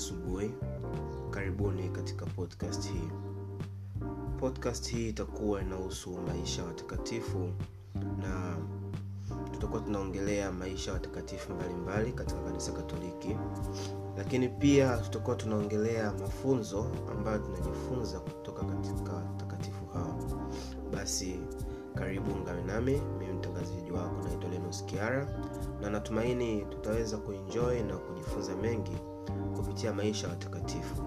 asubuhi. Karibuni katika podcast hii. Podcast hii itakuwa inahusu maisha watakatifu na tutakuwa tunaongelea maisha watakatifu mbalimbali katika kanisa katoliki. Lakini pia tutakuwa tunaongelea mafunzo ambayo tunajifunza kutoka katika watakatifu hao. Basi karibu ungane nami. Mimi mtangazaji wako naitwa kiara na natumaini tutaweza kuenjoy na kujifunza mengi kupitia maisha ya watakatifu.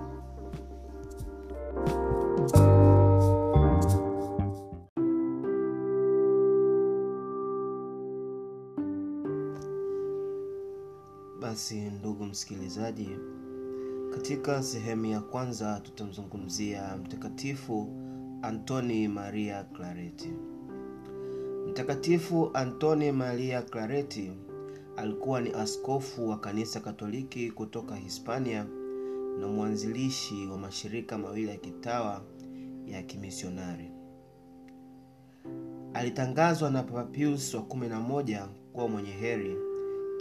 Basi ndugu msikilizaji katika sehemu ya kwanza tutamzungumzia mtakatifu antoni maria clareti. Mtakatifu antoni maria clareti alikuwa ni askofu wa kanisa katoliki kutoka hispania na mwanzilishi wa mashirika mawili ya kitawa ya kimisionari. Alitangazwa na papa pius wa 11 kuwa mwenye heri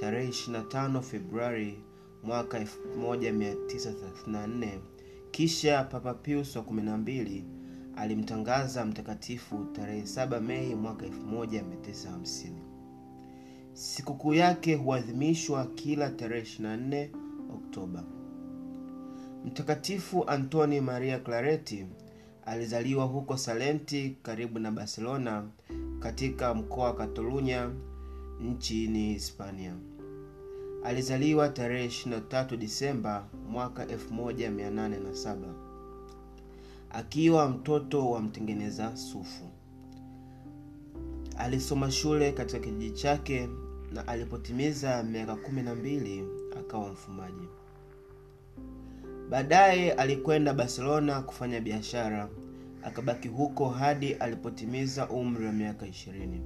tarehe 25 februari mwaka 1934 kisha papa pius wa 12 alimtangaza mtakatifu tarehe 7 mei mwaka 1950 sikukuu yake huadhimishwa kila tarehe 24 oktoba. Mtakatifu antoni maria clareti alizaliwa huko salenti karibu na barcelona katika mkoa wa katalunya nchini hispania. Alizaliwa tarehe 23 disemba mwaka 1807 akiwa mtoto wa mtengeneza sufu alisoma shule katika kijiji chake na alipotimiza miaka 12 akawa mfumaji. Baadaye alikwenda barcelona kufanya biashara. Akabaki huko hadi alipotimiza umri wa miaka 20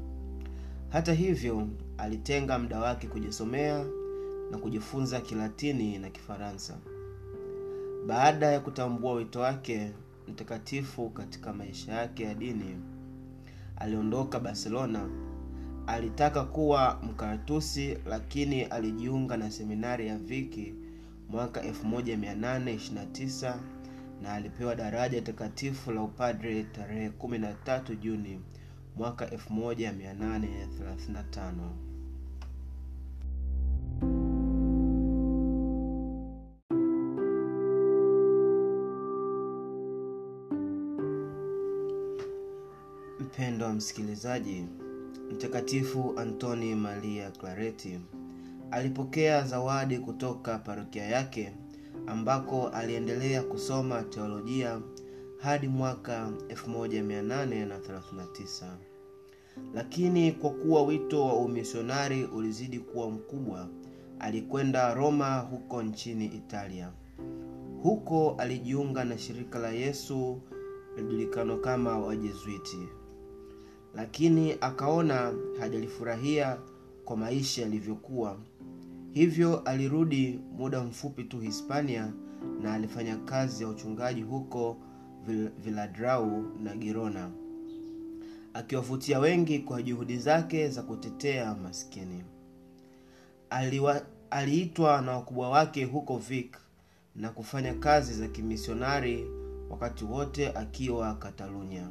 hata hivyo alitenga muda wake kujisomea na kujifunza kilatini na kifaransa. Baada ya kutambua wito wake mtakatifu katika maisha yake ya dini aliondoka barcelona. Alitaka kuwa mkaratusi lakini alijiunga na seminari ya viki mwaka 1829 na alipewa daraja takatifu la upadre tarehe 13 juni mwaka 1835 mpendo wa msikilizaji mtakatifu antoni maria clareti alipokea zawadi kutoka parokia yake ambako aliendelea kusoma teolojia hadi mwaka 1839 lakini kwa kuwa wito wa umisionari ulizidi kuwa mkubwa alikwenda roma huko nchini italia. Huko alijiunga na shirika la yesu lijulikano kama wajezuiti lakini akaona hajalifurahia kwa maisha yalivyokuwa. Hivyo alirudi muda mfupi tu hispania na alifanya kazi ya uchungaji huko viladrau na girona akiwavutia wengi kwa juhudi zake za kutetea maskini. Aliitwa na wakubwa wake huko Vik na kufanya kazi za kimisionari wakati wote akiwa katalunya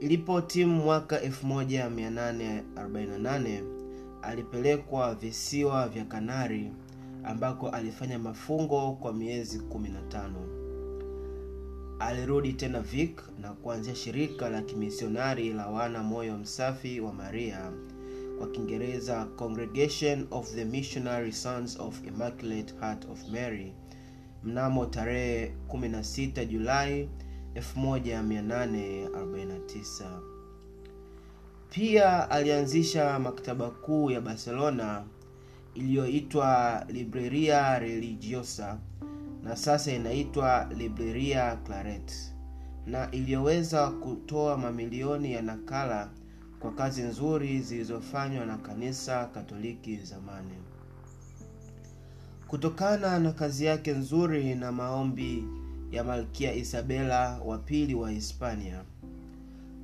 ilipo timu mwaka 1848 alipelekwa visiwa vya kanari ambako alifanya mafungo kwa miezi 15 alirudi tena Vik na kuanzia shirika la kimisionari la wana moyo msafi wa maria kwa kiingereza congregation of the missionary sons of immaculate heart of mary mnamo tarehe 16 julai 1849 pia alianzisha maktaba kuu ya barcelona iliyoitwa libreria religiosa na sasa inaitwa libreria claret na iliyoweza kutoa mamilioni ya nakala kwa kazi nzuri zilizofanywa na kanisa katoliki zamani. Kutokana na kazi yake nzuri na maombi ya malkia isabela wa pili wa hispania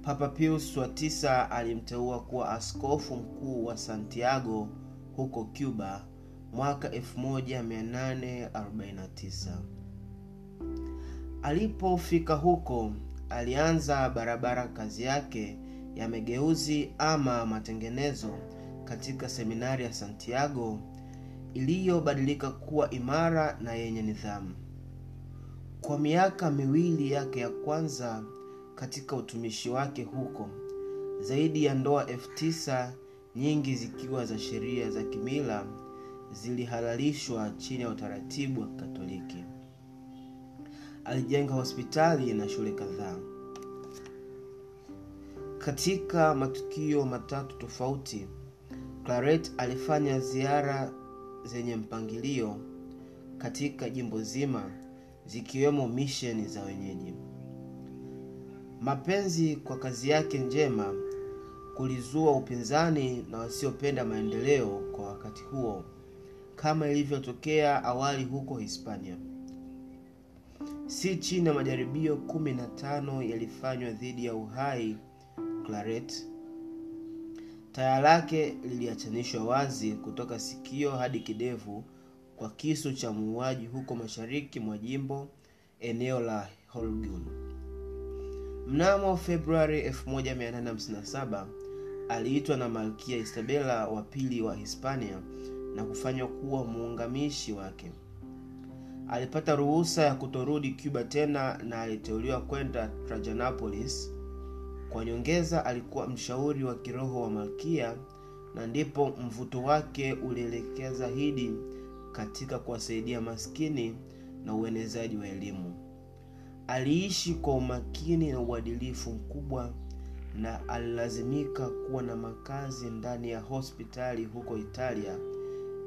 papa pius wa tisa alimteua kuwa askofu mkuu wa santiago huko cuba mwaka 1849. Alipofika huko, alianza barabara kazi yake ya mageuzi ama matengenezo katika seminari ya Santiago iliyobadilika kuwa imara na yenye nidhamu. Kwa miaka miwili yake ya kwanza katika utumishi wake huko, zaidi ya ndoa elfu tisa nyingi zikiwa za sheria za kimila zilihalalishwa chini ya utaratibu wa Katoliki. Alijenga hospitali na shule kadhaa. Katika matukio matatu tofauti, Claret alifanya ziara zenye mpangilio katika jimbo zima, zikiwemo misheni za wenyeji. Mapenzi kwa kazi yake njema kulizua upinzani na wasiopenda maendeleo kwa wakati huo, kama ilivyotokea awali huko Hispania. Si chini ya majaribio kumi na tano yalifanywa dhidi ya uhai Claret. Taya lake liliachanishwa wazi kutoka sikio hadi kidevu kwa kisu cha muuaji huko mashariki mwa jimbo, eneo la Holguin. Mnamo Februari 1857 aliitwa na Malkia Isabela wa pili wa Hispania na kufanywa kuwa muungamishi wake. Alipata ruhusa ya kutorudi Cuba tena na aliteuliwa kwenda Trajanopolis. Kwa nyongeza, alikuwa mshauri wa kiroho wa malkia, na ndipo mvuto wake ulielekea zaidi katika kuwasaidia maskini na uenezaji wa elimu. Aliishi kwa umakini na uadilifu mkubwa na alilazimika kuwa na makazi ndani ya hospitali huko Italia,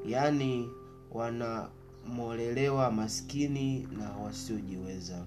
yaani wanamolelewa maskini na wasiojiweza.